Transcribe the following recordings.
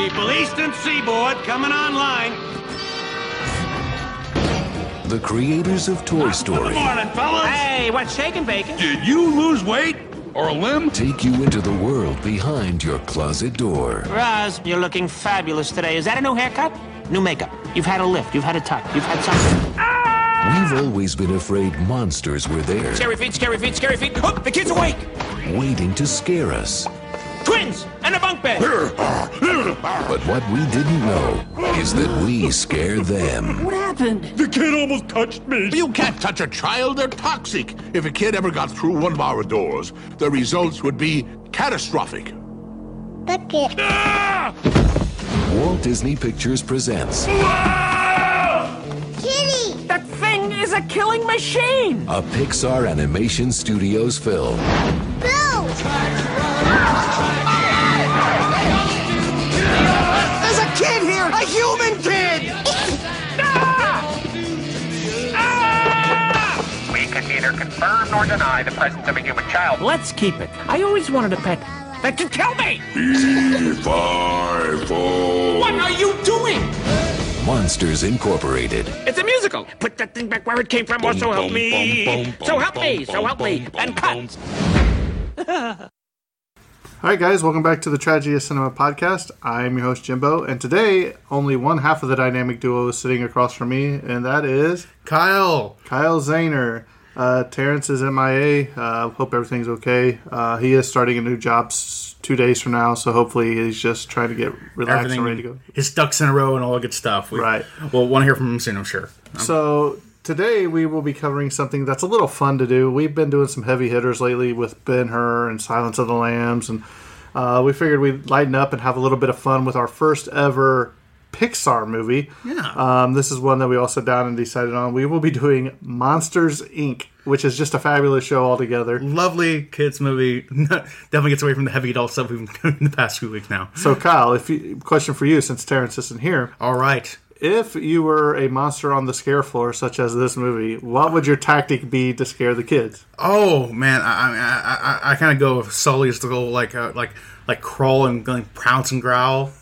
People, Eastern Seaboard coming online. The creators of Toy Story. Good morning, fellas. Hey, what's shaking, bacon? Did you lose weight or a limb? take you into the world behind your closet door. Roz, you're looking fabulous today. Is that a new haircut? New makeup. You've had a lift. You've had a tuck. You've had something. We've always been afraid monsters were there, Scary feet, scary feet, scary feet. Oh, the kid's awake. waiting to scare us. Twins and a bunk bed. But what we didn't know is that we scare them. What happened? The kid almost touched me. You can't touch a child, they're toxic. If a kid ever got through one of our doors, the results would be catastrophic. Walt Disney Pictures presents Kitty. That thing is a killing machine. a Pixar Animation Studios film. There's confirm nor deny the presence of a human child. Let's keep it. I always wanted a pet that could kill me. Five. What are you doing? Monsters Incorporated. It's a musical. Put that thing back where it came from, or so help me. So help me. So help me. And cut. All right, guys, welcome back to the Tragedy of Cinema podcast. I'm your host, Jimbo, and today only one half of the dynamic duo is sitting across from me, and that is Kyle. Kyle Zahner. Uh, Terrence is MIA. Uh, hope everything's okay. Uh, he is starting a new job s- two days from now, so hopefully he's just trying to get relaxed and ready to go. His ducks in a row and all that good stuff. We, Right. We'll want to hear from him soon, I'm sure. So today we will be covering something that's a little fun to do. We've been doing some heavy hitters lately with Ben Hur and Silence of the Lambs, and uh, we figured we'd lighten up and have a little bit of fun with our first ever Pixar movie. Yeah. Um, this is one that we all sat down and decided on. We will be doing Monsters Inc., which is just a fabulous show altogether. Lovely kids movie. Definitely gets away from the heavy adult stuff we've been doing in the past few weeks now. So, Kyle, if you, question for you, since Terrence isn't here, All right. if you were a monster on the scare floor, such as this movie, what would your tactic be to scare the kids? Oh man, I I, I, I kind of go with Sully's to go like uh, like like crawl and like, pounce and growl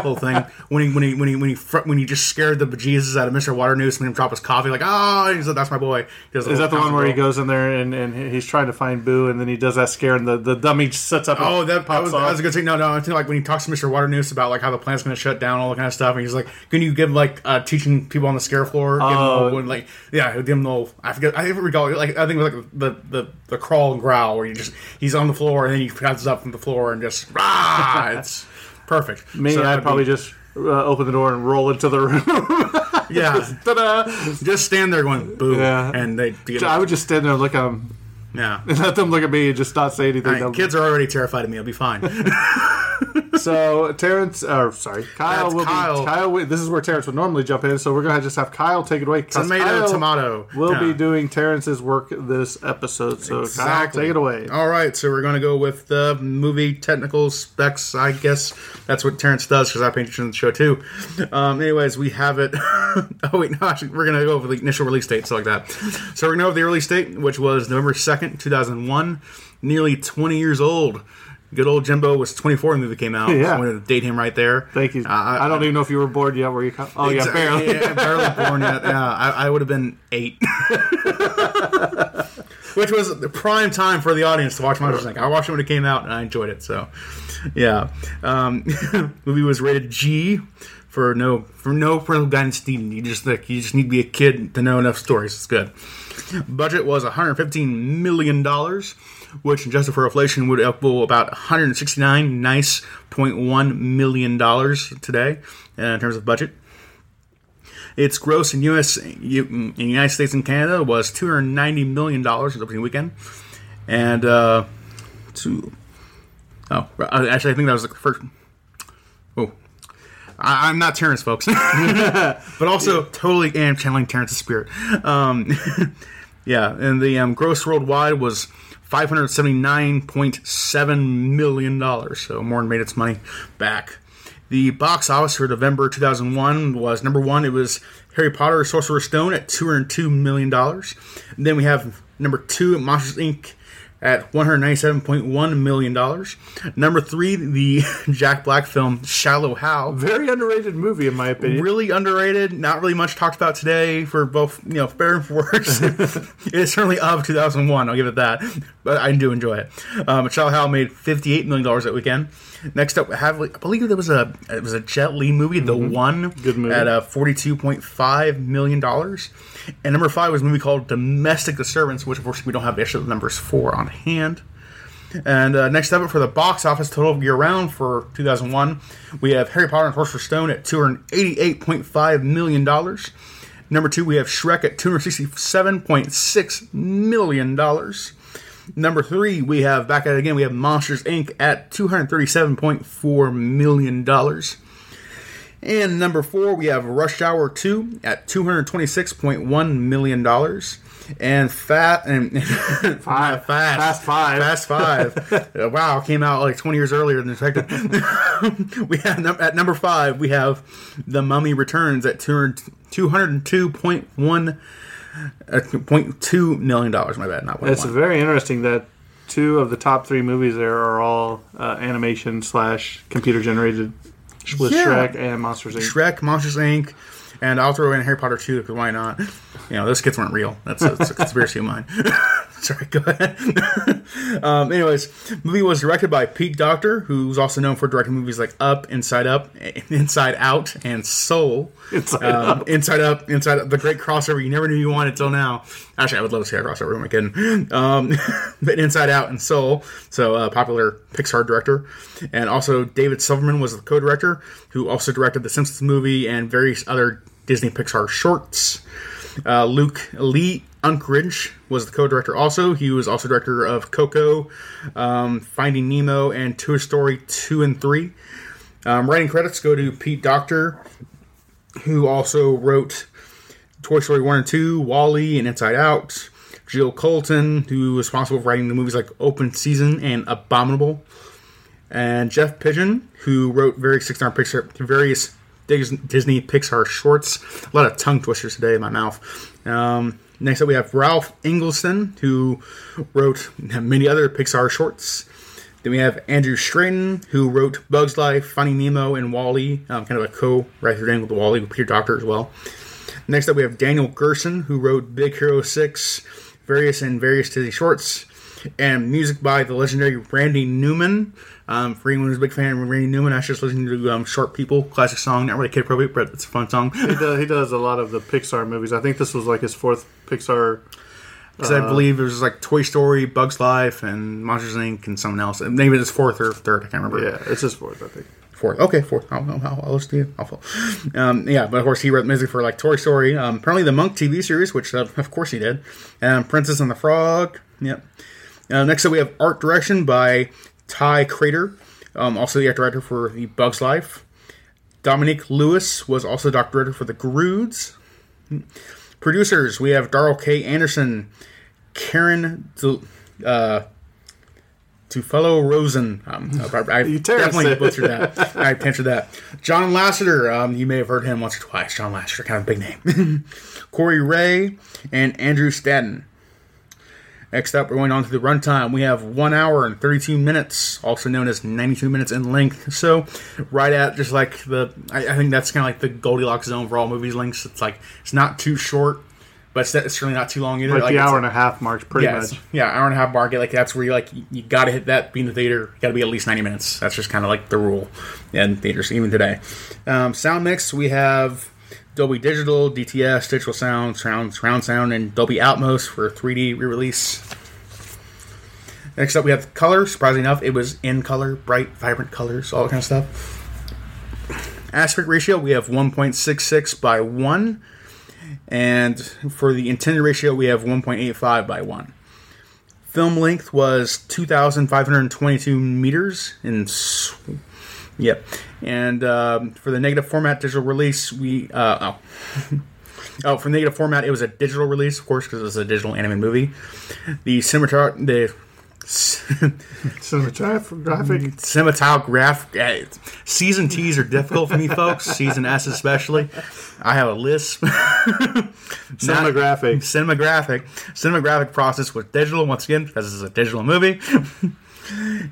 whole thing. When he when he when he when he fr- when he just scared the bejesus out of Mr. Waternoose when he dropped his coffee, like oh, he's like, that's my boy. Is that the one where he and goes in there and, and he's trying to find Boo, and then he does that scare, and the, the dummy sits up? Oh, that, that, was, that was a good thing. No, no, I think like when he talks to Mr. Waternoose about like how the plant's going to shut down, all that kind of stuff, and he's like, "Can you give like uh, teaching people on the scare floor? Give them Oh. all, like, yeah, give them the I forget. I recall. Like I think it was like the the the crawl and growl where you just he's on the floor and then he bounces up from the floor and just rah. it's perfect. Me, So I'd probably be- just uh, open the door and roll into the room. yeah, Ta-da! just stand there going boo, Yeah. and they get I would just stand there and look at them, yeah. and let them look at me and just not say anything. Right, kids are already terrified of me. I'll be fine. so Terrence, or sorry, Kyle That's will Kyle. be Kyle. This is where Terrence would normally jump in, so we're gonna just have Kyle take it away. Tomato, Kyle tomato. Will Yeah. be doing Terrence's work this episode. So Kyle, take it away. All right, so we're going to go with the movie technical specs. I guess that's what Terrence does because I attention to the show too. Um, anyways, we have it. oh wait, no, actually, we're going to go over the initial release date, so like that. So we're to go over the release date, which was November second, two thousand one. Nearly twenty years old. Good old Jimbo was 24 when the movie came out. Yeah. I wanted to date him right there. Thank you. Uh, I, I don't even know if you were bored yet. Were you? Kyle? Oh yeah, barely. Yeah, barely born yet. Yeah, I, I would have been eight. Which was the prime time for the audience to watch Monsters Inc. I watched it when it came out and I enjoyed it. So, yeah, um, movie was rated G for no for no parental guidance needed. You just like you just need to be a kid to know enough stories. It's good. Budget was 115 million dollars, which adjusted for inflation would equal about 169 nice 0.1 million dollars today uh, in terms of budget. Its gross in U.S. in the United States and Canada was 290 million dollars in the opening weekend, and uh, two. Oh, uh, actually, I think that was the first. Oh, I, I'm not Terrence, folks, but also totally am channeling Terrence's spirit. Um, yeah, and the um, gross worldwide was 579.7 million dollars, so more than made its money back. The box office for November 2001 was number one. It was Harry Potter: Sorcerer's Stone at 202 million dollars. Then we have number two, Monsters Inc. at 197.1 million dollars. Number three, the Jack Black film Shallow Hal. Very underrated movie in my opinion. Really underrated. Not really much talked about today for both, you know, better and for worse. it's certainly of 2001. I'll give it that. But I do enjoy it. Um, Shallow Hal made 58 million dollars that weekend. Next up, have I believe there was a it was a Jet Li movie, The One, Good movie. at uh, 42.5 million dollars. And number five was a movie called Domestic Disturbance, which of course we don't have the actual numbers for on hand. And uh, next up for the box office total year round for 2001, we have Harry Potter and Sorcerer's Stone at 288.5 million dollars. Number two, we have Shrek at 267.6 million dollars. Number three, we have back at it again. We have Monsters Inc. at 237.4 million dollars. And number four, we have Rush Hour 2 at $226.1 million. And Fat and Five. Fast Fast Five. Fast Five. Uh, wow, came out like 20 years earlier than expected. we have at number five, we have The Mummy Returns at 200 202.1 uh, $0.2 million. My bad, not one. It's very interesting that two of the top three movies there are all uh, animation slash computer generated with Yeah. Shrek and Monsters Inc. Shrek, Monsters Inc., and I'll throw in Harry Potter 2 because why not? You know, those kids weren't real. That's a, that's a conspiracy of mine. Sorry, go ahead. um, anyways, movie was directed by Pete Docter, who's also known for directing movies like Up, Inside Up, Inside Out, and Soul. Inside Um, Up. Inside Up, Inside Up, the great crossover you never knew you wanted till now. Actually, I would love to see a crossover. Am I kidding? Um, but Inside Out and Soul, so uh, popular Pixar director, and also David Silverman was the co-director, who also directed the Simpsons movie and various other Disney Pixar shorts. Uh, Luke Lee Unkrich was the co-director. Also, he was also director of Coco, um, Finding Nemo, and Toy Story two and three. Um, writing credits go to Pete Docter, who also wrote Toy Story 1 and 2, WALL-E, and Inside Out. Jill Culton, who was responsible for writing the movies like Open Season and Abominable. And Jeff Pidgeon, who wrote various Pixar, various Disney Pixar shorts. A lot of tongue twisters today in my mouth. Um, next up, we have Ralph Eggleston, who wrote many other Pixar shorts. Then we have Andrew Stanton, who wrote Bugs Life, Finding Nemo, and WALL-E, um, kind of a co-writer with WALL-E with Peter Docter as well. Next up, we have Daniel Gerson, who wrote Big Hero 6, various and various Disney shorts, and music by the legendary Randy Newman. Um, for anyone who's a big fan of Randy Newman, I was just listening to um, Short People, classic song, not really kid appropriate, but it's a fun song. He does, he does a lot of the Pixar movies. I think this was like his fourth Pixar. Because I Uh, believe it was like Toy Story, Bugs Life, and Monsters Inc., and someone else. Maybe it's fourth or third, I can't remember. Yeah, it's his fourth, I think. Fourth. Okay, fourth. I'll, I'll, I'll, I'll listen to you. I'll. Um, yeah, but of course he wrote music for like Toy Story. Um, apparently the Monk TV series, which uh, of course he did. Um, Princess and the Frog. Yep. Uh, next up we have art direction by Ty Crater, um, also the art director for The Bug's Life. Dominique Louis was also the director for The Croods. Producers, we have Darrell K. Anderson, Karen Du- uh, Tufelo Rosen. Um, I, I definitely it. butchered that. I butchered that. John Lasseter, um, you may have heard him once or twice. John Lasseter, kind of a big name. Kori Rae and Andrew Stanton. Next up, we're going on to the runtime. We have one hour and 32 minutes, also known as 92 minutes in length. So, right at just like the, I, I think that's kind of like the Goldilocks zone for all movies lengths. It's like, it's not too short, but it's, it's certainly not too long either. Like, the hour and a half mark, pretty yeah, much. Yeah, hour and a half market. Like that's where you like you, you got to hit that. Being in the theater, got to be at least ninety minutes. That's just kind of like the rule in theaters even today. Um, sound mix we have Dolby Digital, DTS, digital sound, surround surround sound, and Dolby Atmos for 3D re-release. Next up, we have color. Surprisingly enough, it was in color, bright, vibrant colors, all that kind of stuff. Aspect ratio, we have 1.66 by 1. And for the intended ratio, we have 1.85 by 1. Film length was 2,522 meters in. s- Yep. And um, for the negative format digital release, we. Uh, oh. oh, for negative format, it was a digital release, of course, because it was a digital anime movie. The cinematography. The. Cinematographic. Cinematograph. uh, Season T's are difficult for me, folks. Season S especially. I have a lisp. Cinematographic. Cinematographic. Cinematographic process was digital once again because this is a digital movie.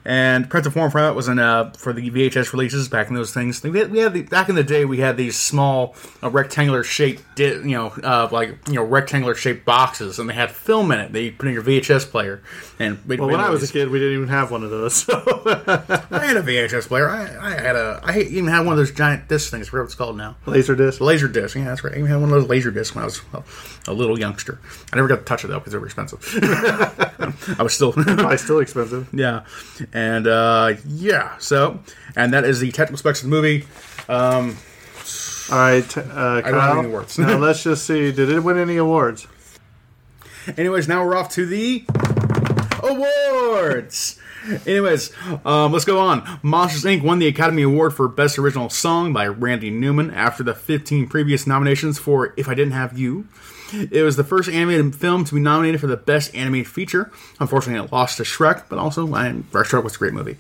And printed form format was in uh, for the VHS releases back in those things. We had, we had the, back in the day we had these small uh, rectangular shaped, di- you know, uh, like you know rectangular shaped boxes, and they had film in it. They put in your VHS player. And Well, when I was a kid, we didn't even have one of those. So. I had a VHS player. I, I had a. I even had one of those giant disc things. Whatever it's called now. Laser disc. Laser disc. Yeah, that's right. I even had one of those laser discs when I was well, a little youngster. I never got to touch it though because they were expensive. I was still. Probably still expensive. yeah, and uh, yeah. So, and that is the technical specs of the movie. Um, All right, t- uh, don't have Kyle. any awards. now let's just see. Did it win any awards? Anyways, now we're off to the awards. Anyways, um, let's go on. Monsters Inc. won the Academy Award for Best Original Song by Randy Newman after the 15 previous nominations for If I Didn't Have You. It was the first animated film to be nominated for the Best Animated Feature. Unfortunately, it lost to Shrek, but also, and Shrek was a great movie.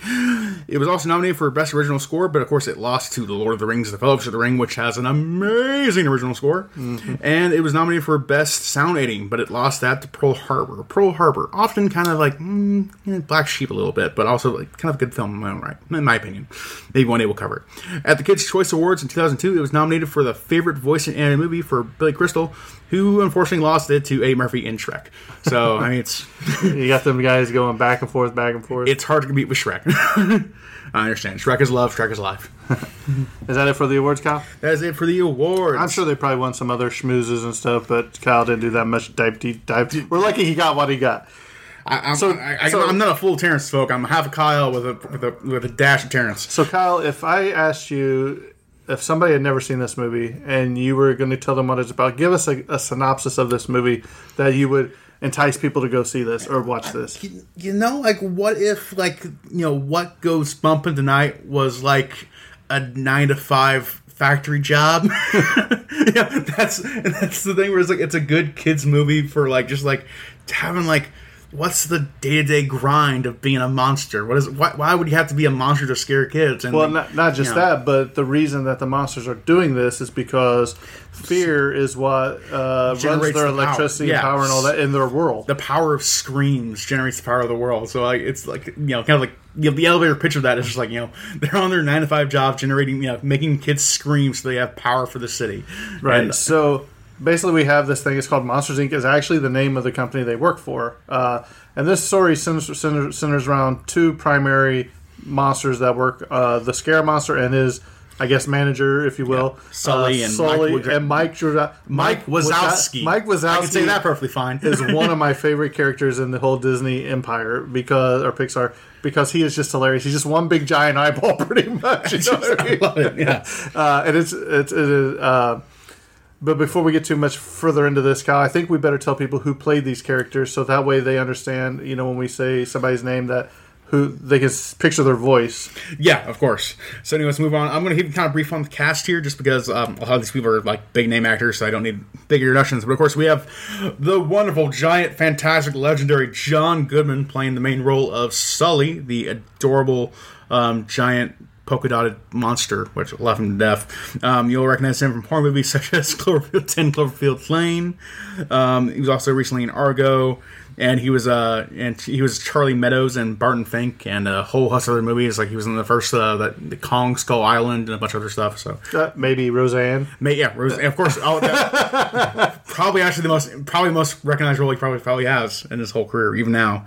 It was also nominated for Best Original Score, but of course, it lost to The Lord of the Rings: The Fellowship of the Ring, which has an amazing original score. And it was nominated for Best Sound Editing, but it lost that to Pearl Harbor. Pearl Harbor, often kind of like mm, black sheep a little bit, but also like, kind of a good film in my own right, in my opinion. Maybe one day we'll cover it. At the Kids' Choice Awards in 2002, it was nominated for the favorite voice in animated movie for Billy Crystal, who unfortunately lost it to A. Murphy in Shrek. So I mean, it's You got them guys going back and forth, back and forth. it's hard to compete with Shrek. I understand. Shrek is love. Shrek is life. Is that it for the awards, Kyle? That's it for the awards. I'm sure they probably won some other schmoozes and stuff, but Kyle didn't do that much dive deep dive. We're lucky he got what he got. I, I'm, So- so- I'm not a full Terrence folk. I'm half a Kyle with a with a with a dash of Terrence. So, Kyle, if I asked you if somebody had never seen this movie and you were going to tell them what it's about, give us a, a synopsis of this movie that you would entice people to go see this or watch this. You know, like what if like you know what goes bumping tonight was like a nine to five factory job. yeah, that's that's the thing where it's like it's a good kids movie for like just like having like what's the day to day grind of being a monster? What is why, why would you have to be a monster to scare kids? And Well, not, not just you know, that, but the reason that the monsters are doing this is because fear is what uh, runs Generates their the power. electricity Yeah. and power and all that in their world. the power of screams generates the power of the world. So like it's like you know, kind of like you know, the elevator pitch of that is just like you know they're on their nine to five job, generating you know making kids scream so they have power for the city. Right. And- so basically, we have this thing. It's called Monsters Inc. is actually the name of the company they work for. Uh, and this story centers, centers, centers around two primary monsters that work: uh, the Scare Monster and his, I guess, manager, if you will, Sully uh, and Sully Mike and Mike Jura- Mike Wazowski. Mike Wazowski. I can say that perfectly fine. is one of my favorite characters in the whole Disney empire because or Pixar because he is just hilarious. He's just one big giant eyeball, pretty much. You know what I mean? love it. Yeah. Uh, and it's it's it is. Uh, but before we get too much further into this, Kyle, I think we better tell people who played these characters so that way they understand. You know, when we say somebody's name, that who they can picture their voice. Yeah, of course. So, anyway, let's move on. I'm going to keep kind of brief on the cast here, just because um, a lot of these people are like big name actors, so I don't need big introductions. But of course, we have the wonderful, giant, fantastic, legendary John Goodman playing the main role of Sully, the adorable um, giant polka dotted monster, which left him to death. Um, you'll recognize him from horror movies such as Cloverfield 10, Cloverfield Lane. Um, he was also recently in Argo. And he was uh and he was Charlie Meadows and Barton Fink and a whole host of other movies. Like he was in the first uh, the, the Kong Skull Island and a bunch of other stuff. So Uh, maybe Roseanne. May, yeah, Rose, and of course, that, probably actually the most probably most recognized role he probably probably has in his whole career, even now.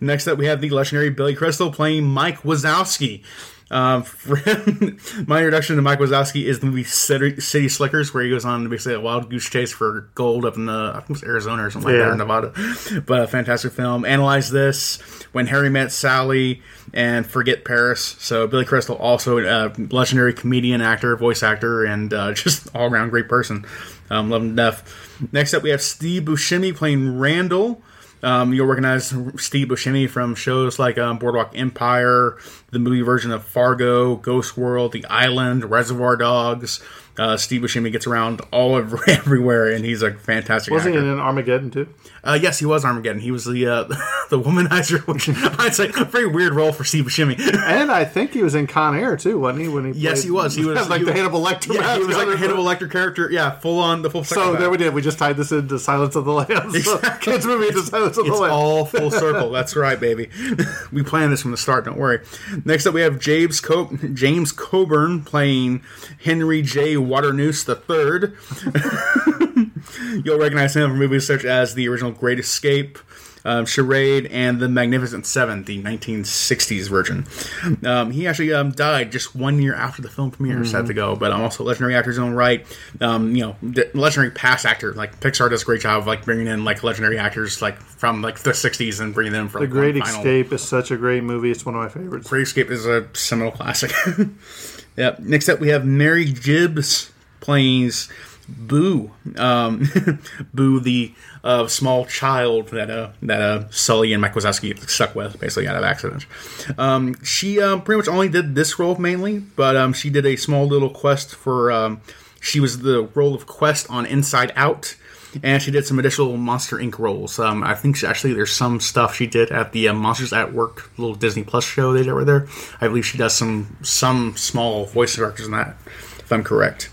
Next up, we have the legendary Billy Crystal playing Mike Wazowski. Um, my introduction to Mike Wazowski is the movie City, City Slickers, where he goes on basically a wild goose chase for gold up in the I think it was Arizona or something like Yeah. that, or Nevada. But a fantastic film. Analyze this when Harry met Sally and Forget Paris. So Billy Crystal, also a legendary comedian, actor, voice actor, and uh, just all around great person. Um, love him to death. Next up, we have Steve Buscemi playing Randall. Um, you'll recognize Steve Buscemi from shows like um, Boardwalk Empire, the movie version of Fargo, Ghost World, The Island, Reservoir Dogs. Uh, Steve Buscemi gets around all over everywhere, and he's a fantastic Wasn't he actor. in Armageddon too? Uh, yes, he was Armageddon. He was the uh, the womanizer, which I'd say a very weird role for Steve Buscemi. And I think he was in Con Air too, wasn't he? When he yes, played- he was. He was like he the was- Hannibal Lecter. Yeah, he was like it. Hannibal Lecter character. Yeah, full on the full. So there we did. We just tied this into Silence of the Lambs. So, kids movie into Silence of the It's Lambs. all full circle. That's right, baby. we planned this from the start. Don't worry. Next up, we have James Co- James Coburn playing Henry J. Waternoose III. You'll recognize him from movies such as the original Great Escape. Um, Charade and the Magnificent Seven, the 1960s version. Um, he actually um, died just one year after the film premiere, sad to go. But I'm also a legendary actor in his own right. Um, you know, d- legendary past actor. Like Pixar does a great job of like bringing in like legendary actors like from like the 60s and bringing them for The like, Great one final- Escape is such a great movie. It's one of my favorites. Great Escape is a seminal classic. yep. Next up, we have Mary Gibbs plays Boo. Um, Boo, the uh, small child that uh, that uh, Sully and Mike Wazowski stuck with, basically out of accident. Um, she um, pretty much only did this role mainly, but um, she did a small little quest for. Um, she was the role of Quest on Inside Out. And she did some additional Monster Inc. roles. Um, I think she, actually there's some stuff she did at the uh, Monsters at Work little Disney Plus show they did over there. I believe she does some some small voice characters in that, if I'm correct.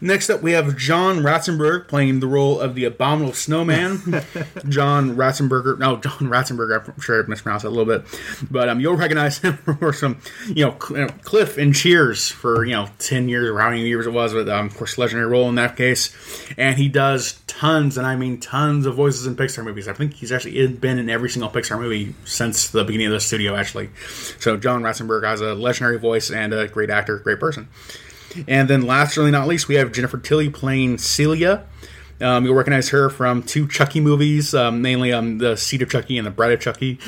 Next up, we have John Ratzenberg playing the role of the Abominable Snowman. John Ratzenberger, no, John Ratzenberger. I'm sure I mispronounced that a little bit, but um, you'll recognize him for some, you know, Cl- you know, Cliff and Cheers for you know ten years or how many years it was, but um, of course, legendary role in that case. And he does tons, and I mean tons of voices in Pixar movies. I think he's actually been in every single Pixar movie since the beginning of the studio, actually. So John Ratzenberg has a legendary voice and a great actor, great person. And then last, certainly not least, we have Jennifer Tilly playing Celia. Um, you'll recognize her from two Chucky movies, um, mainly um, the Seed of Chucky and the Bride of Chucky.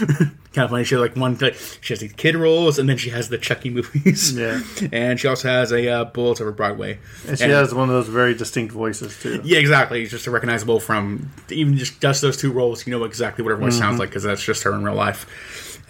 kind of funny. She has like one, she has these kid roles, and then she has the Chucky movies. Yeah. and she also has a uh, Bullets Over Broadway. And she has one of those very distinct voices too. Yeah, exactly. It's just recognizable from even just just those two roles. You know exactly what her voice sounds like because that's just her in real life.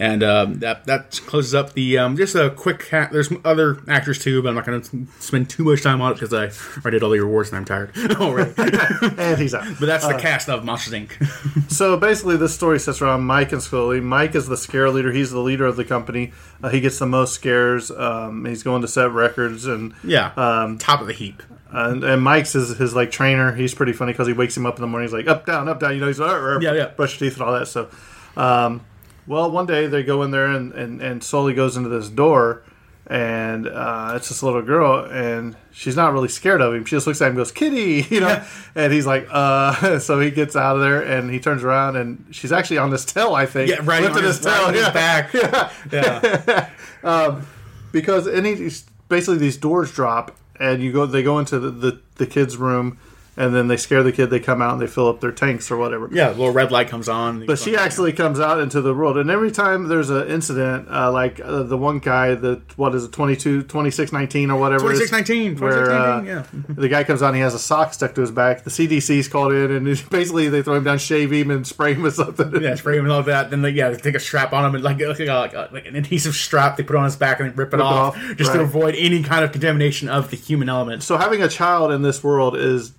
And um, that that closes up the um, just a quick. Ca- there's other actors too, but I'm not going to spend too much time on it because I already did all the awards and I'm tired already. and he's out. But that's the Uh, cast of Monsters Inc. So basically, this story sits around Mike and Sully. Mike is the scare leader. He's the leader of the company. Uh, he gets the most scares. Um, he's going to set records and Yeah, um, top of the heap. And, and Mike's his, his like trainer. He's pretty funny because he wakes him up in the morning. He's like up down up down. You know he's like, Yeah, yeah. brush your teeth and all that. So, um, well, one day they go in there and and and Sully goes into this door. And uh, it's this little girl, and she's not really scared of him. She just looks at him and goes, Kitty, you know? and he's like, uh, so he gets out of there and he turns around, and she's actually on this tail, I think. Yeah, right lifting on his- right on his back. Yeah. Yeah. um, because any basically these doors drop, and you go, they go into the, the, the kid's room, and then they scare the kid. They come out and they fill up their tanks or whatever. Yeah, the little red light comes on. But she actually comes out into the world, and every time there's an incident, uh, like uh, the one guy, the what is it, 22, 2619 or whatever, it is, 2619, where uh, 2619, the guy comes out, and he has a sock stuck to his back. The CDC's called in, and basically they throw him down, shave him, and spray him with something. Yeah, spray him and all that. Then they yeah, they take a strap on him and like like, like, like, like an adhesive strap they put on his back and rip it Rip it off, off, just to avoid any kind of contamination of the human element. So having a child in this world is,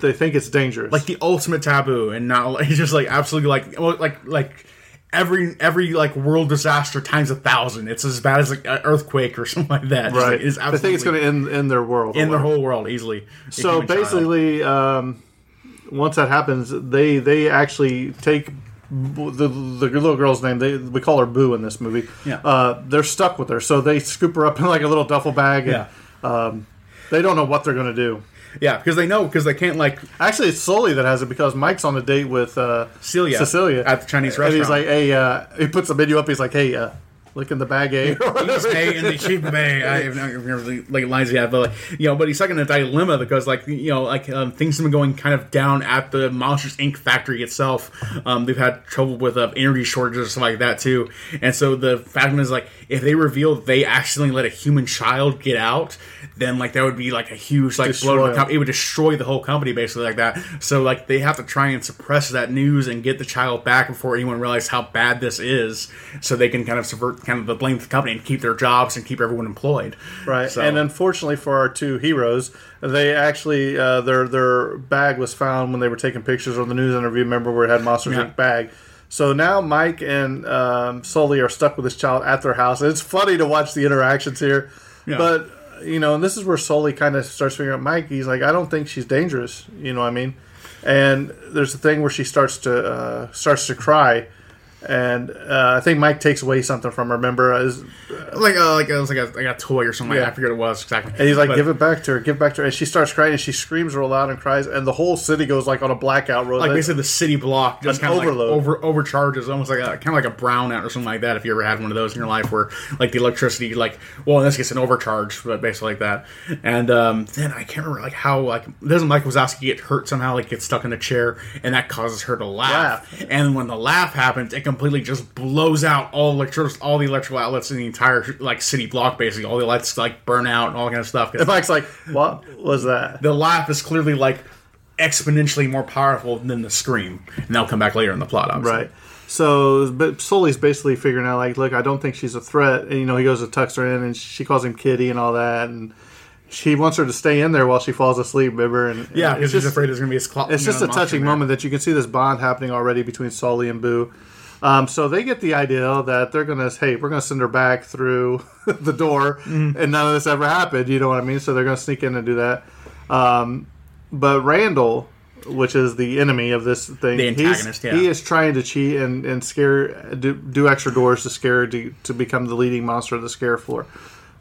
they think it's dangerous. Like the ultimate taboo, and not like, just like absolutely like like like every every like world disaster times a thousand. It's as bad as like an earthquake or something like that. Right. like, it's they think it's going to end in their world. or in their whole world easily. So basically um, once that happens they they actually take the, the little girl's name they we call her boo in this movie Yeah. uh, they're stuck with her so they scoop her up in like a little duffel bag and um, they don't know what they're going to do yeah, because they know because they can't like actually it's Sully that has it because Mike's on a date with uh, Celia Cecilia at the Chinese restaurant. and he's like hey uh, he puts a menu up he's like hey uh, look in the bag eh? East Bay and the Sheep Bay. I have not remember the like lines yet, but like, you know, but he's like in a dilemma because like you know like um, things have been going kind of down at the Monsters Inc. factory itself. Um, they've had trouble with uh, energy shortages and stuff like that too, and so the fact is like if they reveal they accidentally let a human child get out, then like that would be like a huge like blow to the company. It would destroy the whole company basically like that. So like they have to try and suppress that news and get the child back before anyone realizes how bad this is, so they can kind of subvert kind of the blame of the company and keep their jobs and keep everyone employed. Right, So- and unfortunately for our two heroes, they actually uh, their their bag was found when they were taking pictures on the news interview. Remember where it had Monsters Yeah. Inc. bag. So now Mike and um, Sully are stuck with this child at their house. It's funny to watch the interactions here, Yeah. but you know, and this is where Sully kind of starts figuring out Mike. He's like, I don't think she's dangerous. You know what I mean? And there's a thing where she starts to uh, starts to cry. And uh, I think Mike takes away something from her. Remember, is like uh, like it was like a, like a toy or something. Yeah. Like, I forget what it was exactly. And he's like, But- "Give it back to her, give it back to her." And she starts crying, and she screams real loud and cries, and the whole city goes like on a blackout. Road. like basically the city block just kind of like overload. over overcharges, almost like a kind of like a brownout or something like that. If you ever had one of those in your life, where like the electricity, like well, in this case, an overcharge, but basically like that. And um, then I can't remember like how like doesn't Mike Wazowski get hurt somehow, like get stuck in a chair, and that causes her to laugh. And when the laugh happens, it completely just blows out all electric all the electrical outlets in the entire like city block. Basically, all the lights like burn out and all kind of stuff. And Mike's like, "What was that?" the laugh is clearly like exponentially more powerful than the scream, and that'll come back later in the plot. Obviously. Right. So, but Sully's basically figuring out, like, look, I don't think she's a threat. And, you know, he goes to tucks her in, and she calls him Kitty and all that, and she wants her to stay in there while she falls asleep. Remember? And Yeah, because she's afraid there's going to be a cl- It's just a touching there. moment that you can see this bond happening already between Sully and Boo. Um, so they get the idea that they're gonna, hey, we're gonna send her back through the door, Mm-hmm. and none of this ever happened. You know what I mean? So they're gonna sneak in and do that. Um, but Randall, which is the enemy of this thing, The antagonist, yeah. he is trying to cheat and, and scare, do, do extra doors to scare to, to become the leading monster of the scare floor,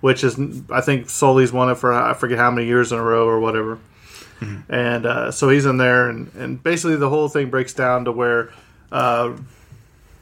which is I think Sully's won it for I forget how many years in a row or whatever. And uh, so he's in there, and, and basically the whole thing breaks down to where. Uh,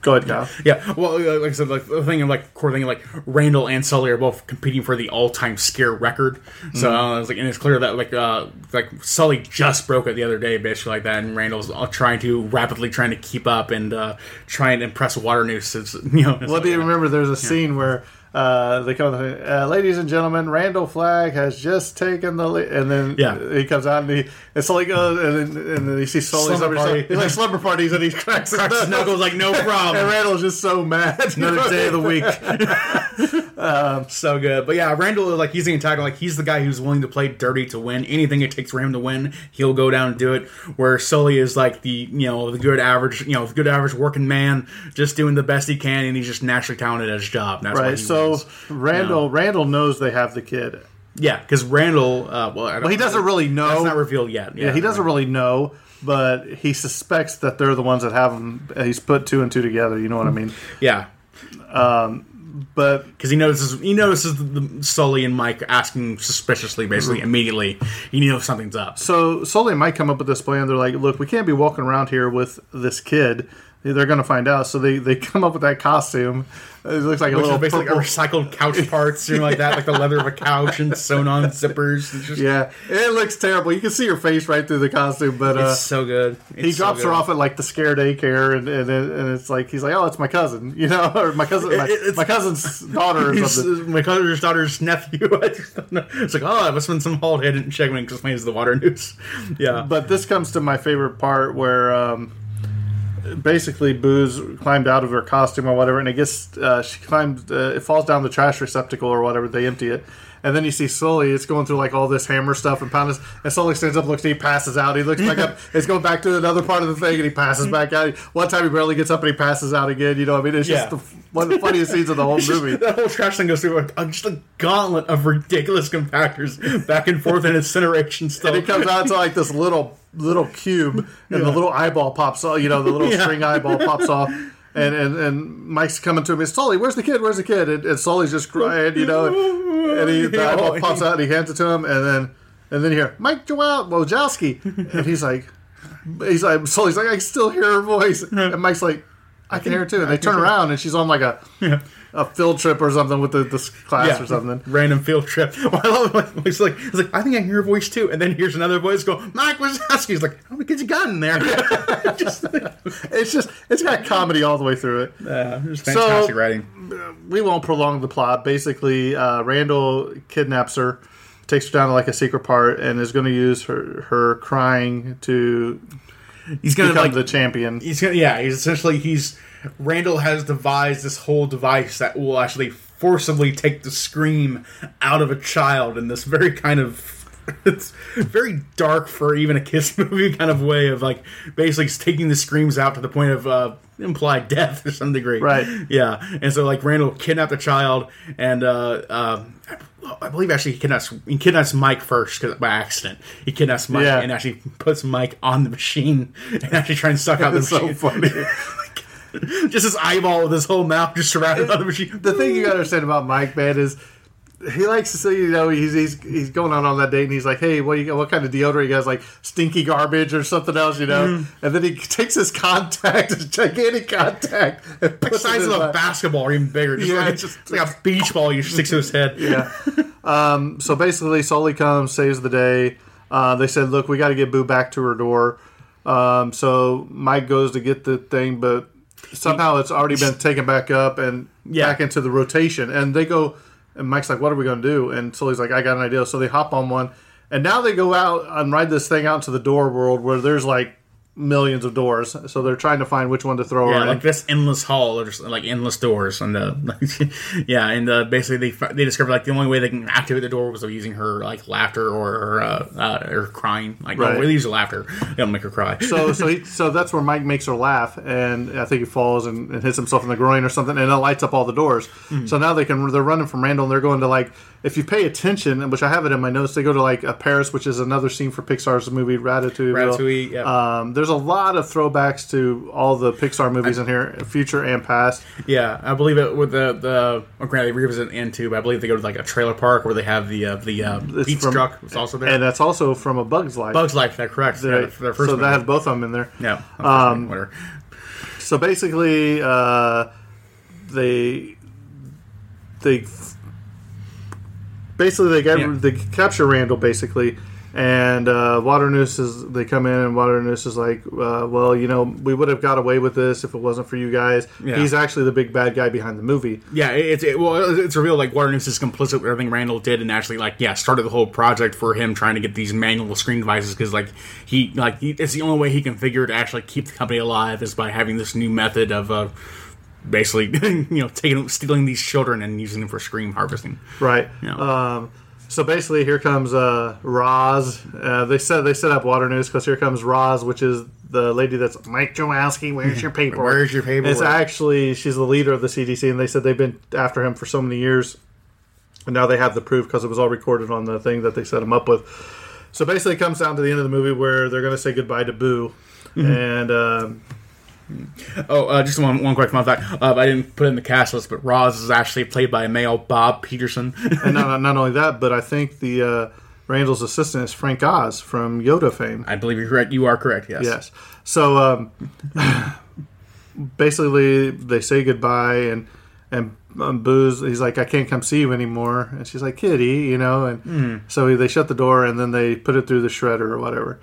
go ahead, Kyle. Yeah, well, uh, like I said, like the thing, of, like core thing, like Randall and Sully are both competing for the all-time scare record. So Mhm. uh, it's like, and it's clear that like uh, like Sully just broke it the other day, basically like that, and Randall's uh, trying to rapidly trying to keep up and uh, try and impress Waternoose. It's, you know, it's Well, do you remember there's a scene where uh, they come, uh, ladies and gentlemen, Randall Flagg has just taken the, lead. and then Yeah. he comes out and he, and Sully goes, and then, and then you see Sully Slumber party. He's like slumber parties, and he cracks, Cracks his knuckles like, "No problem." and Randall's just so mad. Another day of the week. um, so good, but yeah, Randall like he's the antagonist. Like he's the guy who's willing to play dirty to win. Anything it takes for him to win, he'll go down and do it. Where Sully is like the you know the good average you know the good average working man, just doing the best he can, and he's just naturally talented at his job. Right. So wins. Randall, Randall knows they have the kid. yeah, because Randall, uh, well, Well, he doesn't really know. That's not revealed yet. Yeah, he doesn't really know, but he suspects that they're the ones that have him. He's put two and two together. You know what I mean? Yeah. Um, but because he notices he notices the, the Sully and Mike asking suspiciously, basically Mhm. immediately. He knows something's up. So Sully might come up with this plan. They're like, "Look, we can't be walking around here with this kid they're going to find out. So they, they come up with that costume. It looks like a little basically purple- like recycled couch parts, you know, like that, like the leather of a couch and sewn on zippers. Just, Yeah, it looks terrible. You can see her face right through the costume, but uh, it's so good. he It's so drops her off at like the scare daycare, and and, and it's like he's like, "Oh, it's my cousin," you know, or my cousin, my, It- my cousin's daughter or something. my cousin's daughter's nephew. I just don't know. It's like, oh, it must have been some holiday. I didn't check when it explains the water news. Yeah. But this comes to my favorite part where um, basically Booze climbed out of her costume or whatever, and I guess uh, she climbed. uh, it falls down the trash receptacle or whatever. They empty it. And then you see Sully, it's going through like all this hammer stuff and pounding. And Sully stands up, looks, he passes out. He looks back up, it's going back to another part of the thing, and he passes back out. One time he barely gets up and he passes out again. You know, what I mean, it's just the, one of the funniest scenes of the whole It's just- movie. that whole trash thing goes through a, uh, just a gauntlet of ridiculous compactors back and forth and incineration stuff. And it comes out to like this little little cube, and the little eyeball pops off. You know, the little Yeah. string eyeball pops off. And, and and Mike's coming to him. It's Sully. Where's the kid? Where's the kid? And, and Sully's just crying, you know. And, and he the eyeball pops out. and He hands it to him, and then and then you hear Mike Joel Wojowski, and he's like, he's like Sully's like I can still hear her voice, and Mike's like, I can hear her too. And they turn around, and she's on like a a field trip or something with the this class or something. Random field trip. Well, I love it. He's like, he's like, I think I can hear a voice too. And then here's another voice go, Mike Wazowski. He's like, how many kids you got in there? just, It's just it's got comedy all the way through it. uh, just fantastic So- writing. we won't prolong the plot. Basically, uh, Randall kidnaps her, takes her down to like a secret part, and is going to use her her crying to He's gonna become like the champion. He's gonna, yeah. He's essentially he's Randall has devised this whole device that will actually forcibly take the scream out of a child in this very kind of it's very dark for even a kiss movie kind of way of like basically taking the screams out to the point of uh, implied death to some degree. Right. Yeah. And so like Randall kidnapped the child and uh, uh, I believe actually he kidnaps he kidnaps Mike first 'cause- by accident. He kidnaps Mike Yeah. and actually puts Mike on the machine and actually trying to suck out the It's so machine. funny. just his eyeball with his whole mouth just surrounded by the machine. the thing you got to understand about Mike, man, is he likes to say, you know, he's he's, he's going out on that date and he's like, hey, what you got? What kind of deodorant you guys like? Stinky garbage or something else, you know? Mm-hmm. And then he takes his contact, his gigantic contact, and The size of a basketball or even bigger. Just Yeah, like, it's just- like a beach ball you stick to his head. Yeah. um, so basically, Sully comes, saves the day. Uh, they said, "Look, we got to get Boo back to her door." Um, so Mike goes to get the thing, but somehow it's already been taken back up and Yeah. back into the rotation. And they go, and Mike's like, "What are we going to do?" And Sully's like, "I got an idea." So they hop on one, and now they go out and ride this thing out into the door world where there's like millions of doors. So they're trying to find which one to throw Yeah, like this endless hall, or just like endless doors, and uh, yeah, and uh, basically they they discovered like the only way they can activate the door was of using her like laughter or or, uh, uh, or crying. Like Right. no, really use her laughter, don't make her cry. so so he, so that's where Mike makes her laugh, and I think he falls and, and hits himself in the groin or something, and it lights up all the doors. Hmm. So now they can they're running from Randall, and they're going to like if you pay attention, which I have it in my notes, they go to like a Paris, which is another scene for Pixar's movie Ratatouille. Ratatouille, yeah. Um, there's a lot of throwbacks to all the Pixar movies in here, future and past. Yeah, I believe it with the the. Well, granted, they revisit end too, but I believe they go to like a trailer park where they have the uh, the uh, Pete's from- truck. It's also there. And that's also from A Bug's Life. Bugs Life. They're correct. They- Yeah, their- their first so that movie. has both of them in there. Yeah. Um, whatever. So basically, uh, they they basically they get Yeah. they capture Randall basically, and uh, Waternoose is they come in and Waternoose is like, uh, well, you know, we would have got away with this if it wasn't for you guys. Yeah. He's actually the big bad guy behind the movie. Yeah, it's it, well, it's revealed like Waternoose is complicit with everything Randall did, and actually like yeah, started the whole project for him trying to get these manual screen devices because like he like he, it's the only way he can figure to actually keep the company alive is by having this new method of uh, basically you know taking stealing these children and using them for scream harvesting. Right. Yeah. Um, so basically, here comes uh, Roz. Uh, they set they set up Waternoose because here comes Roz, which is the lady that's Mike Jowanski. Where's your paper? Where's your paper? It's actually she's the leader of the CDC, and they said they've been after him for so many years, and now they have the proof because it was all recorded on the thing that they set him up with. So basically, it comes down to the end of the movie where they're going to say goodbye to Boo, Mm-hmm. and um, Oh, uh, just one one quick fun fact. Uh, I didn't put it in the cast list, but Roz is actually played by a male Bob Peterson. and not, not only that, but I think the uh, Randall's assistant is Frank Oz from Yoda fame. I believe you're correct. You are correct. Yes. Yes. So um, basically they say goodbye and and um, Boo's he's like I can't come see you anymore and she's like Kitty you know and Mm. so they shut the door and then they put it through the shredder or whatever.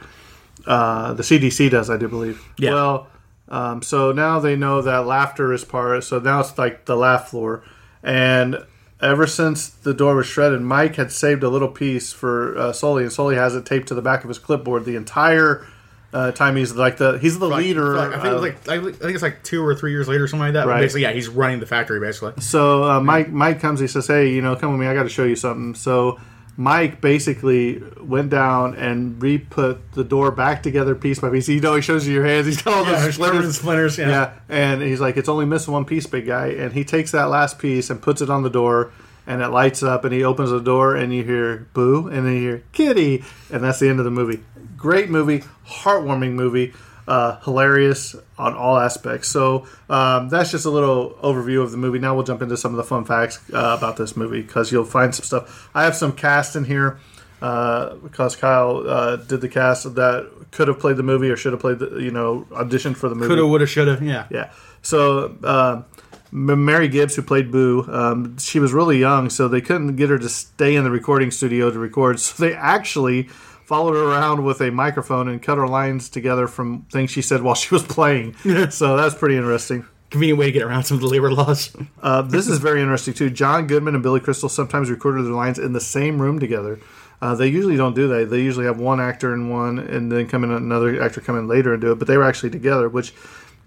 Uh, the CDC does I do believe. Yeah. Well, um, so now they know that laughter is part. So now it's like the laugh floor and. Ever since the door was shredded, Mike had saved a little piece for uh, Sully, and Sully has it taped to the back of his clipboard the entire uh, time. He's like the he's the leader. Like, I think it was like I think it's like two or three years later, or something like that. Right. Basically, yeah, he's running the factory basically. So uh, Mike Mike comes. He says, "Hey, you know, come with me. I got to show you something." So Mike basically went down and re-put the door back together piece by piece. You know, he shows you your hands. He's got all Yeah, those covered in splinters, yeah. and he's like, "It's only missing one piece, big guy." And he takes that last piece and puts it on the door. And it lights up, and he opens the door, and you hear "boo," and then you hear "kitty," and that's the end of the movie. Great movie, heartwarming movie, uh, hilarious on all aspects. So um, that's just a little overview of the movie. Now we'll jump into some of the fun facts uh, about this movie because you'll find some stuff. I have some cast in here uh, because Kyle uh, did the cast that could have played the movie or should have played the you know auditioned for the movie. Coulda, woulda, shoulda. Yeah. Yeah. So uh, Mary Gibbs, who played Boo, um, she was really young, so they couldn't get her to stay in the recording studio to record. So they actually followed her around with a microphone and cut her lines together from things she said while she was playing. so that's pretty interesting. Convenient way to get around some of the labor laws. Uh, this is very interesting too. John Goodman and Billy Crystal sometimes recorded their lines in the same room together. Uh, they usually don't do that. They usually have one actor in one, and then come in another actor come in later and do it. But they were actually together, which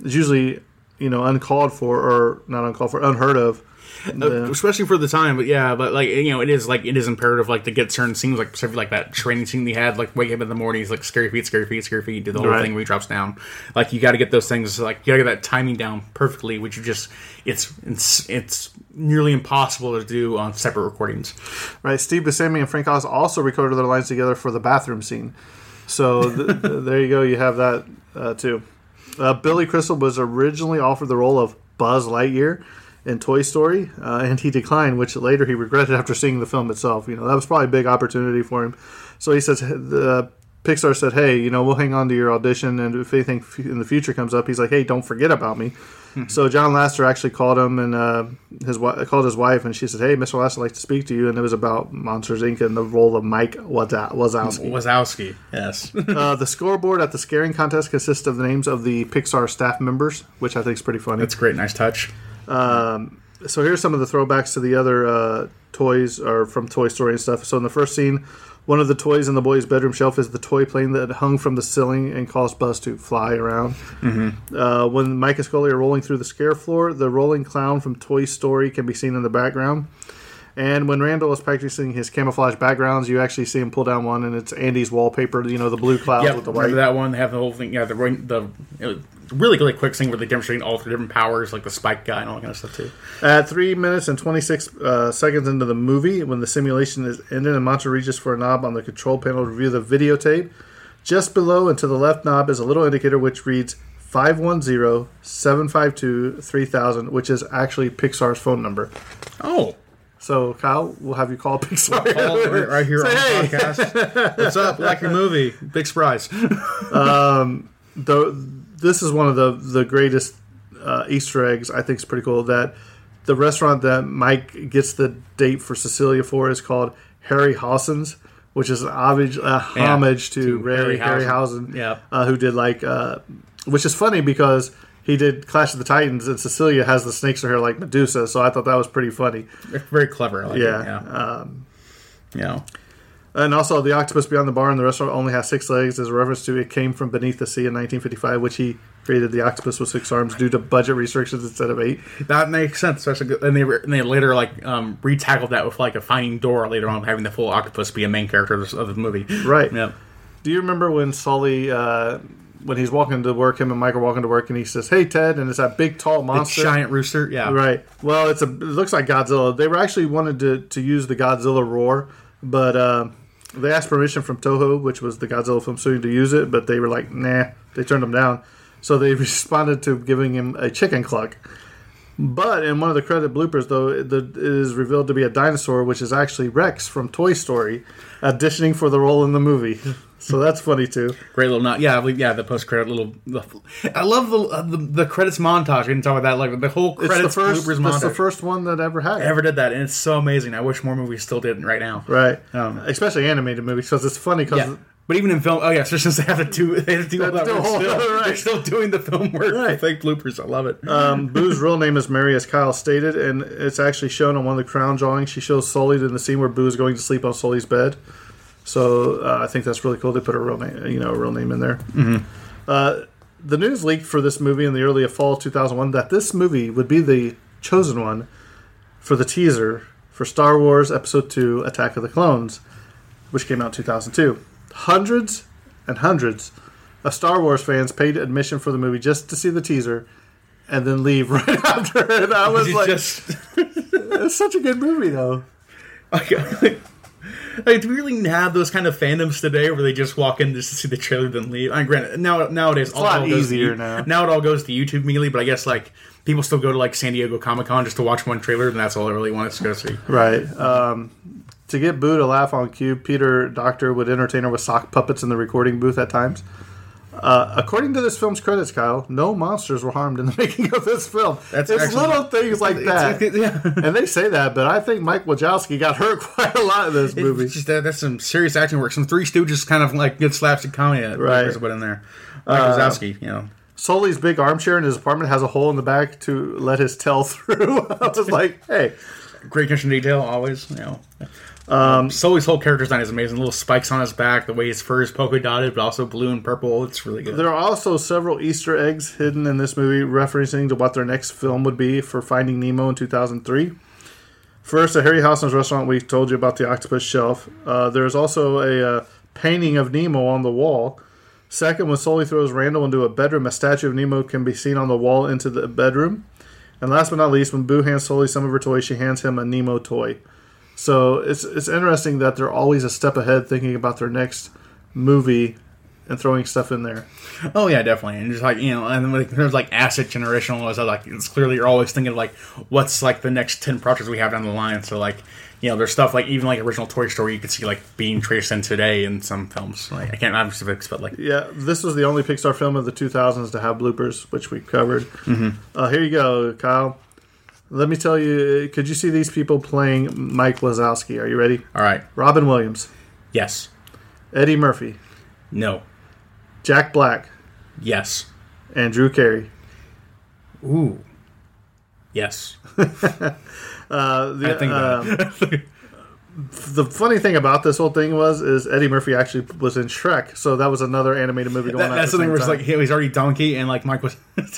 is usually you know uncalled for or not uncalled for, unheard of. Uh, especially for the time. But yeah, but like you know, it is like it is imperative like to get certain scenes like especially like that training scene they had like wake up in the morning, he's like scary feet, scary feet, scary feet, do the whole Right. thing where he drops down. Like you got to get those things like you got to get that timing down perfectly, which you just it's it's it's nearly impossible to do on separate recordings. Right. Steve Buscemi and Frank Oz also recorded their lines together for the bathroom scene. So th- there you go. You have that uh, too. Uh, Billy Crystal was originally offered the role of Buzz Lightyear in Toy Story, uh, and he declined, which later he regretted after seeing the film itself. You know that was probably a big opportunity for him. So he says the Pixar said, "Hey, you know, we'll hang on to your audition, and if anything in the future comes up, he's like, hey, don't forget about me." So John Lasseter actually called him and uh, his called his wife, and she said, "Hey, Mr. Lasseter, I'd like to speak to you." And it was about Monsters Inc. and the role of Mike Wazowski. Wazowski, yes. uh, the scoreboard at the scaring contest consists of the names of the Pixar staff members, which I think is pretty funny. That's a great, nice touch. Um, so here's some of the throwbacks to the other uh, toys or from Toy Story and stuff. So in the first scene, one of the toys in the boy's bedroom shelf is the toy plane that hung from the ceiling and caused Buzz to fly around. Mm-hmm. Uh, when Mike and Sully are rolling through the scare floor, the rolling clown from Toy Story can be seen in the background. And when Randall is practicing his camouflage backgrounds, you actually see him pull down one, and it's Andy's wallpaper. You know, the blue clouds Yep, with the white. remember that one? They have the whole thing. Yeah, the the really really quick thing where they demonstrating all the different powers, like the spike guy and all that kind of stuff too. At three minutes and 26 uh, seconds into the movie, when the simulation is ended and Mantra reaches for a knob on the control panel to review the videotape, just below and to the left knob is a little indicator which reads 510 752 3000, which is actually Pixar's phone number. Oh. So, Kyle, we'll have you call Pixar. Call right, right here Say, on the "Hey." podcast. What's up? Like your movie? Big surprise. um, this is one of the the greatest uh, Easter eggs. I think is pretty cool. That the restaurant that Mike gets the date for Cecilia for is called Harryhausen's, which is an homage, a homage to, to Harry Harryhausen, Hausen. Yep. uh, who did like, uh, which is funny because. He did Clash of the Titans, and Cecilia has the snakes in her like Medusa, so I thought that was pretty funny. Very clever. Like yeah, It, yeah. Um, yeah. And also, the octopus beyond the bar in the restaurant only has six legs, as a reference to it came from beneath the sea in 1955, which he created the octopus with six arms due to budget restrictions instead of eight. That makes sense, especially and they were, and they later like um, retackled that with like a Finding Dory later on, having the full octopus be a main character of the, movie. Right. Yep. Do you remember when Sully, uh, when he's walking to work, him and Mike are walking to work, and he says, "Hey, Ted," and it's that big, tall monster, giant rooster. Yeah. Right. Well, it's a. It looks like Godzilla. They were actually wanted to to use the Godzilla roar, but uh, they asked permission from Toho, which was the Godzilla film studio, to use it, but they were like, "Nah." They turned them down. So they responded to giving him a chicken cluck. But in one of the credit bloopers, though, it is revealed to be a dinosaur, which is actually Rex from Toy Story, auditioning for the role in the movie. So that's funny too. Great little not yeah yeah the post credit little the, I love the, uh, the the credits montage. We didn't talk about that like the whole It's the credits first. bloopers That's the first one that ever had. it. ever did that and it's so amazing. I wish more movies still did it right now. Right. Um, Especially animated movies because it's funny because Yeah. But even in film, oh yeah, so since they have to do they have to do all that work still, right. they're still doing the film work. Right. Fake bloopers, I love it. um, Boo's real name is Mary, as Kyle stated, and it's actually shown on one of the crown drawings. She shows Sully in the scene where Boo is going to sleep on Sully's bed. So uh, I think that's really cool. They put a real name, you know, a real name in there. Uh, the news leaked for this movie in the early fall of 2001 that this movie would be the chosen one for the teaser for Star Wars Episode 2 Attack of the Clones, which came out in 2002. Hundreds and hundreds of Star Wars fans paid admission for the movie just to see the teaser and then leave right after it. I was You like, just it's such a good movie, though. like, like, do we really have those kind of fandoms today where they just walk in just to see the trailer then leave? I mean, granted, now nowadays a lot all goes to easier now. Now it all goes to YouTube immediately, but I guess like people still go to like San Diego Comic Con just to watch one trailer, and that's all they really want to go see. Right. Um, to get Boo to laugh on cue, Peter Docter would entertain her with sock puppets in the recording booth at times. Uh, according to this film's credits, Kyle, no monsters were harmed in the making of this film. That's it's actually- little things like that. It's- yeah. and they say that, but I think Mike Wazowski got hurt quite a lot in this movie. Just that, that's some serious acting work. Some Three Stooges kind of like good slapstick comedy Right. Put in there. Mike Uh, Wazowski, you know. Sully's big armchair in his apartment has a hole in the back to let his tail through. I was like, hey, Great attention to detail, always. You know, um, Sully's whole character design is amazing. Little spikes on his back, the way his fur is polka dotted, but also blue and purple. It's really good. There are also several Easter eggs hidden in this movie, referencing to what their next film would be for Finding Nemo in 2003. First, at Harryhausen's restaurant, we told you about the octopus shelf. Uh, there's also a uh, painting of Nemo on the wall. Second, when Sully throws Randall into a bedroom, a statue of Nemo can be seen on the wall into the bedroom. And last but not least, when Boo hands Sully some of her toys, she hands him a Nemo toy. So it's it's interesting that they're always a step ahead, thinking about their next movie and throwing stuff in there. Oh yeah, definitely. And just like you know, and then like, there's like asset generation. and all like it's clearly you're always thinking like what's like the next ten projects we have down the line. So like you know, there's stuff like even like original Toy Story you could see like being traced in today in some films. Like I can't have specifics, but like Yeah, this was the only Pixar film of the 2000s to have bloopers, which we covered. Uh, here you go, Kyle. Let me tell you, could you see these people playing Mike Wazowski? Are you ready? all right, Robin Williams, yes, Eddie Murphy, no, Jack Black, yes, and Drew Carey. ooh, yes. Uh, the, I think um, the funny thing about this whole thing was, is Eddie Murphy actually was in Shrek, so that was another animated movie going That, on. that's at the thing where it's like he- he's already donkey and like Mike was.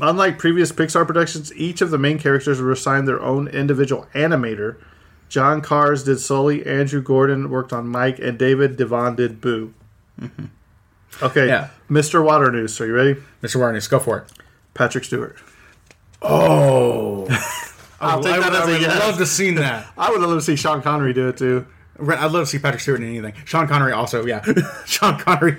Unlike previous Pixar productions, each of the main characters were assigned their own individual animator. John Kahrs did Sully, Andrew Gordon worked on Mike, and David Devon did Boo. Mm-hmm. Okay, Yeah. Mr. Waternoose. Are you ready? Mr. Warnes, go for it. Patrick Stewart. Oh, I'll take I, that would- as I a would yes. love to see that. I would love to see Sean Connery do it too. I'd love to see Patrick Stewart in anything. Sean Connery also, yeah. Sean Connery,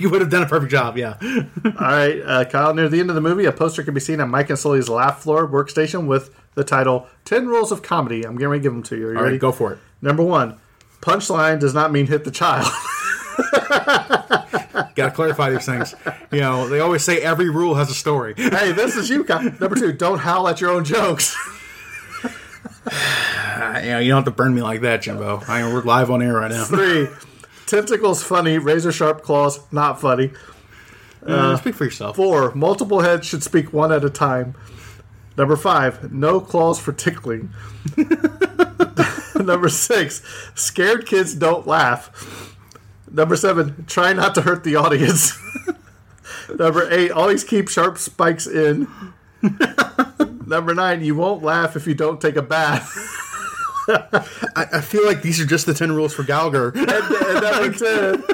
you would have done a perfect job, yeah. All right, uh, Kyle. Near the end of the movie, a poster can be seen on Mike and Sully's laugh floor workstation with the title 10 Rules of Comedy. I'm getting ready to give them to you. Are you All ready? right, go for it. Number one punchline does not mean hit the child. Got to clarify these things. You know, they always say every rule has a story. hey, this is you, Kyle. Number two, don't howl at your own jokes. You know, you don't have to burn me like that, Jimbo. I mean, we're live on air right now. Three, tentacles funny, razor sharp claws not funny. Uh, speak for yourself. Four, multiple heads should speak one at a time. Number five, no claws for tickling. Number six, scared kids don't laugh. Number seven, try not to hurt the audience. Number eight, always keep sharp spikes in. Number nine, you won't laugh if you don't take a bath. I, I feel like these are just the 10 rules for Gallagher. And, and ten,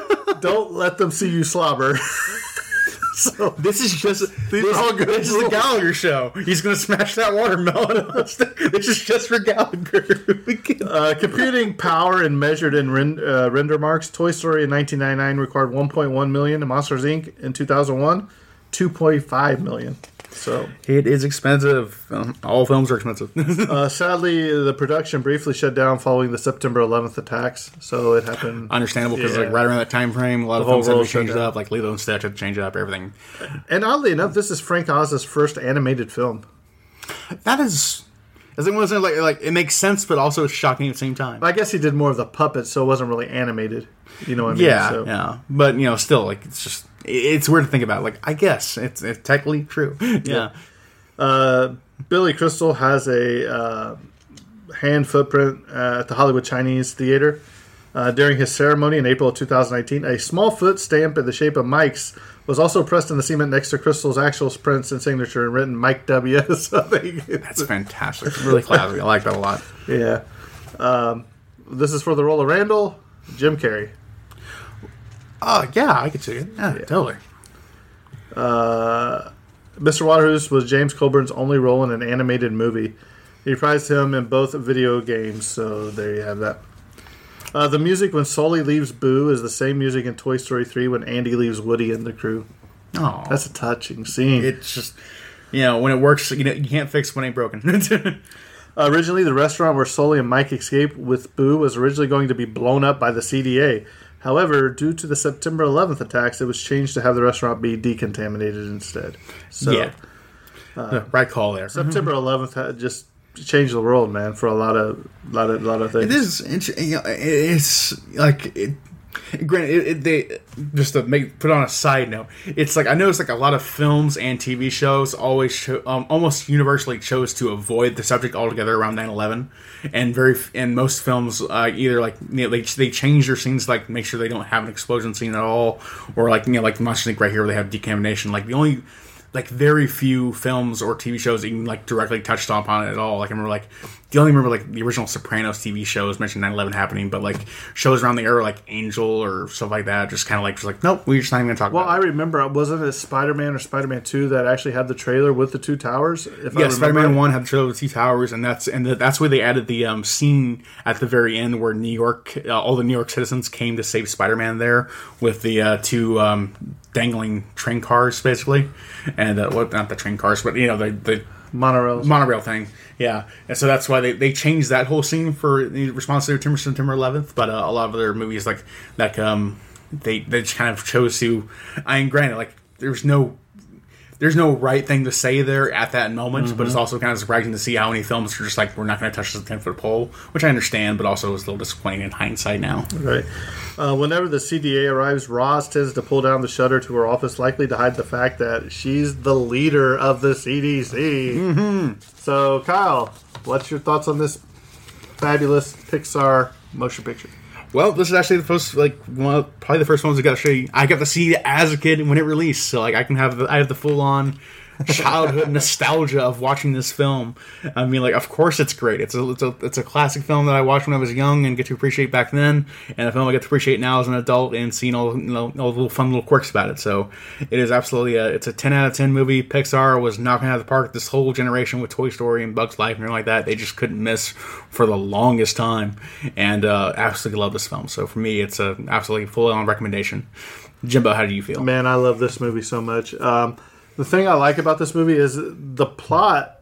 don't let them see you slobber. so This is just These this, are all good this is the. Gallagher show. He's gonna smash that watermelon. this is just for Gallagher. Uh, computing power and measured in ren- uh, render marks. Toy Story in 1999 required 1.1 million. and Monsters Inc. in 2001, 2.5 million. So It is expensive. Um, all films are expensive. uh, sadly, the production briefly shut down following the September 11th attacks. So it happened. Understandable because Yeah. like right around that time frame, a lot of The whole films had to change be changed shut down. up. Like Lilo and Stitch had to change up everything. And oddly enough, this is Frank Oz's first animated film. That is, as it wasn't like like it makes sense, but also it's shocking at the same time. I guess he did more of the puppets, so it wasn't really animated. You know what I mean? yeah, So- yeah, but you know, still like it's just it's weird to think about. Like I guess it's, it's technically true. Yeah. Uh, Billy Crystal has a uh, hand footprint uh, at the Hollywood Chinese Theater. Uh, during his ceremony in April of 2019, a small foot stamp in the shape of Mike's was also pressed in the cement next to Crystal's actual prints and signature and written Mike W. so That's fantastic. Really classy. I like that a lot. yeah. Um, this is for the role of Randall, Jim Carrey. Oh yeah, I could see it. Yeah, totally. Uh, Mr. Waterhouse was James Coburn's only role in an animated movie. He reprised him in both video games, so there you have that. Uh, the music when Sully leaves Boo is the same music in Toy Story 3 when Andy leaves Woody and the crew. Oh, That's a touching scene. it's just you know when it works, you know you can't fix what ain't broken. originally, the restaurant where Sully and Mike escape with Boo was originally going to be blown up by the CDA. However, due to the September 11th attacks, it was changed to have the restaurant be decontaminated instead. So, yeah, Uh, right call there. September 11th had just changed the world, man, for a lot of lot of lot of things. It is. Inter- you know, it's like it. Granted, it, it, they just to make put on a side note. It's like I noticed like a lot of films and TV shows always show, um, almost universally chose to avoid the subject altogether around 9-11. and very and most films uh, either like you know, they they change their scenes like make sure they don't have an explosion scene at all, or like you know like Monster Inc. right here where they have decontamination. Like the only like very few films or TV shows even like directly touched upon it at all. Like I remember like the only remember like the original Sopranos TV shows mentioned 9/11 happening, but like shows around the era like Angel or stuff like that just kind of like just like nope, we're just not even gonna talk Well, I it. remember, wasn't it Spider Man or Spider Man 2 that actually had the trailer with the two towers? If I Yeah, Spider-Man? One had the trailer with two towers, and that's and that's where they added the um, scene at the very end where New York, uh, all the New York citizens came to save Spider-Man there with the uh, two um, dangling train cars, basically, and uh, what not the train cars, but you know the the Monorails. monorail thing. Yeah, and so that's why they, they changed that whole scene for the response to September September 11th. But uh, a lot of other movies like like um they they just kind of chose to. I mean, granted, like there's no there's no right thing to say there at that moment, but it's also kind of surprising to see how many films are just like we're not going to touch the ten foot pole, which I understand, but also is a little disappointing in hindsight now. Right. Uh, whenever the CDA arrives, Roz tends to pull down the shutter to her office, likely to hide the fact that she's the leader of the CDC. Mm-hmm. So, Kyle, what's your thoughts on this fabulous Pixar motion picture? Well, this is actually the first, like, one of, probably the first ones I got to show you. I got to see it as a kid when it released, so like I can have the I have the full on childhood nostalgia of watching this film. I mean, like, of course it's great. It's a it's a it's a classic film that I watched when I was young and get to appreciate back then, and a film I get to appreciate now as an adult and seeing all you know, all the little fun little quirks about it. So it is absolutely a it's a ten out of ten movie. Pixar was knocking out of the park this whole generation with Toy Story and Bugs Life and everything like that. They just couldn't miss for the longest time, and uh, absolutely love this film. So for me, it's a absolutely full on recommendation. Jimbo, how do you feel? Man, I love this movie so much. Um, the thing I like about this movie is the plot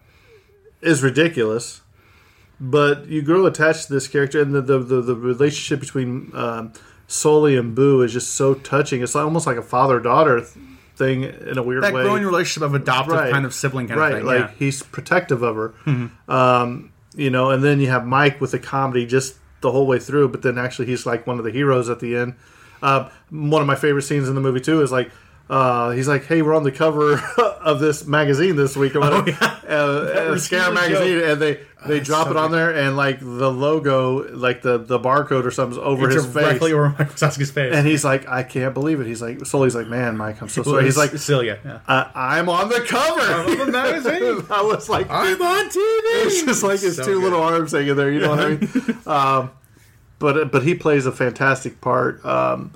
is ridiculous, but you grow attached to this character, and the the, the, the relationship between um, Sully and Boo is just so touching. It's almost like a father daughter thing in a weird that way. growing relationship of adoptive Right. kind of sibling kind right, of thing. like yeah. he's protective of her. Um, you know, and then you have Mike with the comedy just the whole way through, but then actually he's like one of the heroes at the end. Uh, one of my favorite scenes in the movie too is like uh, he's like, "Hey, we're on the cover of this magazine this week, or whatever, uh, uh, Scare magazine," dope. and they they drop so it on good. there, and like the logo, like the the barcode or something's over It's his face, directly over Mike face. and he's like, "I can't believe it." He's like, Sully's like, "Man, Mike, I'm so sorry." He's like, Celia. Yeah. I, I'm on the cover of the magazine. I was like, I'm on TV. it's just like his So two good. little arms hanging there. You know what I mean? Um, but but he plays a fantastic part. Um,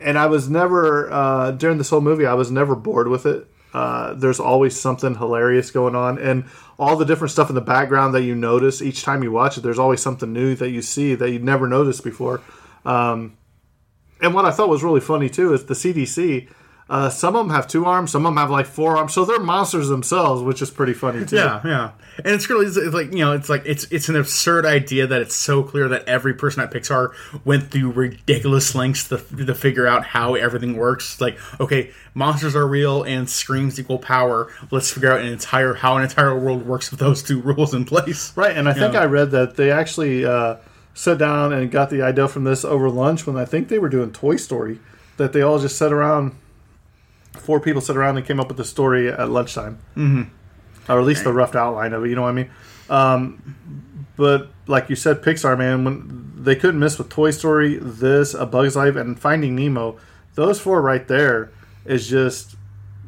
and I was never uh, during this whole movie. I was never bored with it. Uh, there's always something hilarious going on, and all the different stuff in the background that you notice each time you watch it. There's always something new that you see that you'd never noticed before. Um, and what I thought was really funny too is the CDC. Uh, some of them have two arms, some of them have like four arms, so they're monsters themselves, which is pretty funny too. Yeah, yeah, and it's really it's like you know, it's like it's it's an absurd idea that it's so clear that every person at Pixar went through ridiculous lengths to, to figure out how everything works. Like, okay, monsters are real and screams equal power. Let's figure out an entire how an entire world works with those two rules in place. Right, and I think Yeah. I read that they actually uh, sat down and got the idea from this over lunch when I think they were doing Toy Story. That they all just sat around, four people sat around and came up with the story at lunchtime, mm-hmm. or at least the rough outline of it. You know what I mean? Um, but like you said, Pixar man, when they couldn't miss with Toy Story, this, A Bug's Life, and Finding Nemo, those four right there is just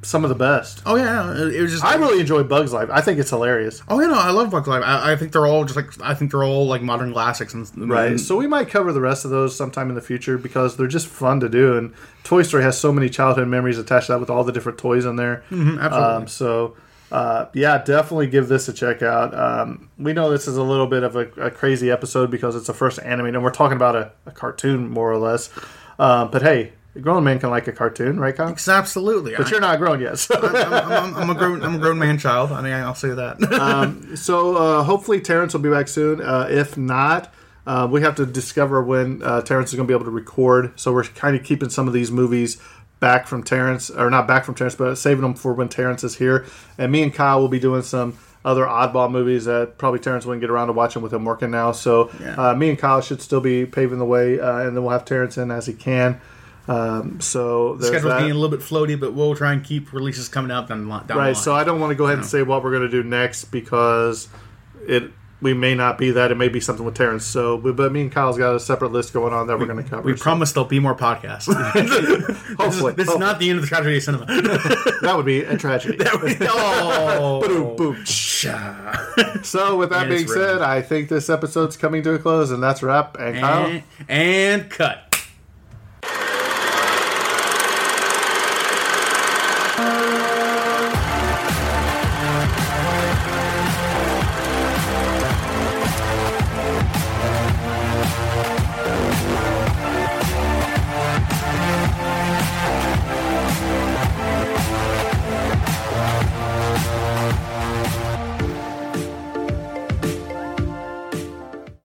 some of the best. Oh yeah, it was just I really enjoy Bug's Life. I think it's hilarious. Oh yeah, no, I love Bugs Life. I, I think they're all just like I think they're all like modern classics and Right. and- So we might cover the rest of those sometime in the future because they're just fun to do. And Toy Story has so many childhood memories attached to that with all the different toys in there. Mhm, absolutely. Um, so, uh, yeah, definitely give this a check out. Um, we know this is a little bit of a, a crazy episode because it's the first anime, and we're talking about a, a cartoon more or less. Um, but hey, a grown man can like a cartoon, right, Kyle? Absolutely. But you're not grown yet. So. I'm, I'm, I'm a grown I'm a grown man child. I mean, I'll say that. um, so uh, hopefully Terrence will be back soon. Uh, if not, uh, we have to discover when uh, Terrence is going to be able to record. So we're kind of keeping some of these movies back from Terrence, or not back from Terrence, but saving them for when Terrence is here. And me and Kyle will be doing some other oddball movies that probably Terrence wouldn't get around to watching with him working now. So Yeah. uh, me and Kyle should still be paving the way, uh, and then we'll have Terrence in as he can. Um, so the schedule's that. getting a little bit floaty, but we'll try and keep releases coming out down, the li- down right line. so i don't want to go ahead and say what we're going to do next because it we may not be that it may be something with terrence so but, but me and kyle's got a separate list going on that we, are going to cover we so- promise there'll be more podcasts. this is, Hopefully. this is not the end of the tragedy of cinema. that would be a tragedy oh, Ba-doom, boom. so with that And being said i think this episode's coming to a close and that's a wrap and kyle and, and cut.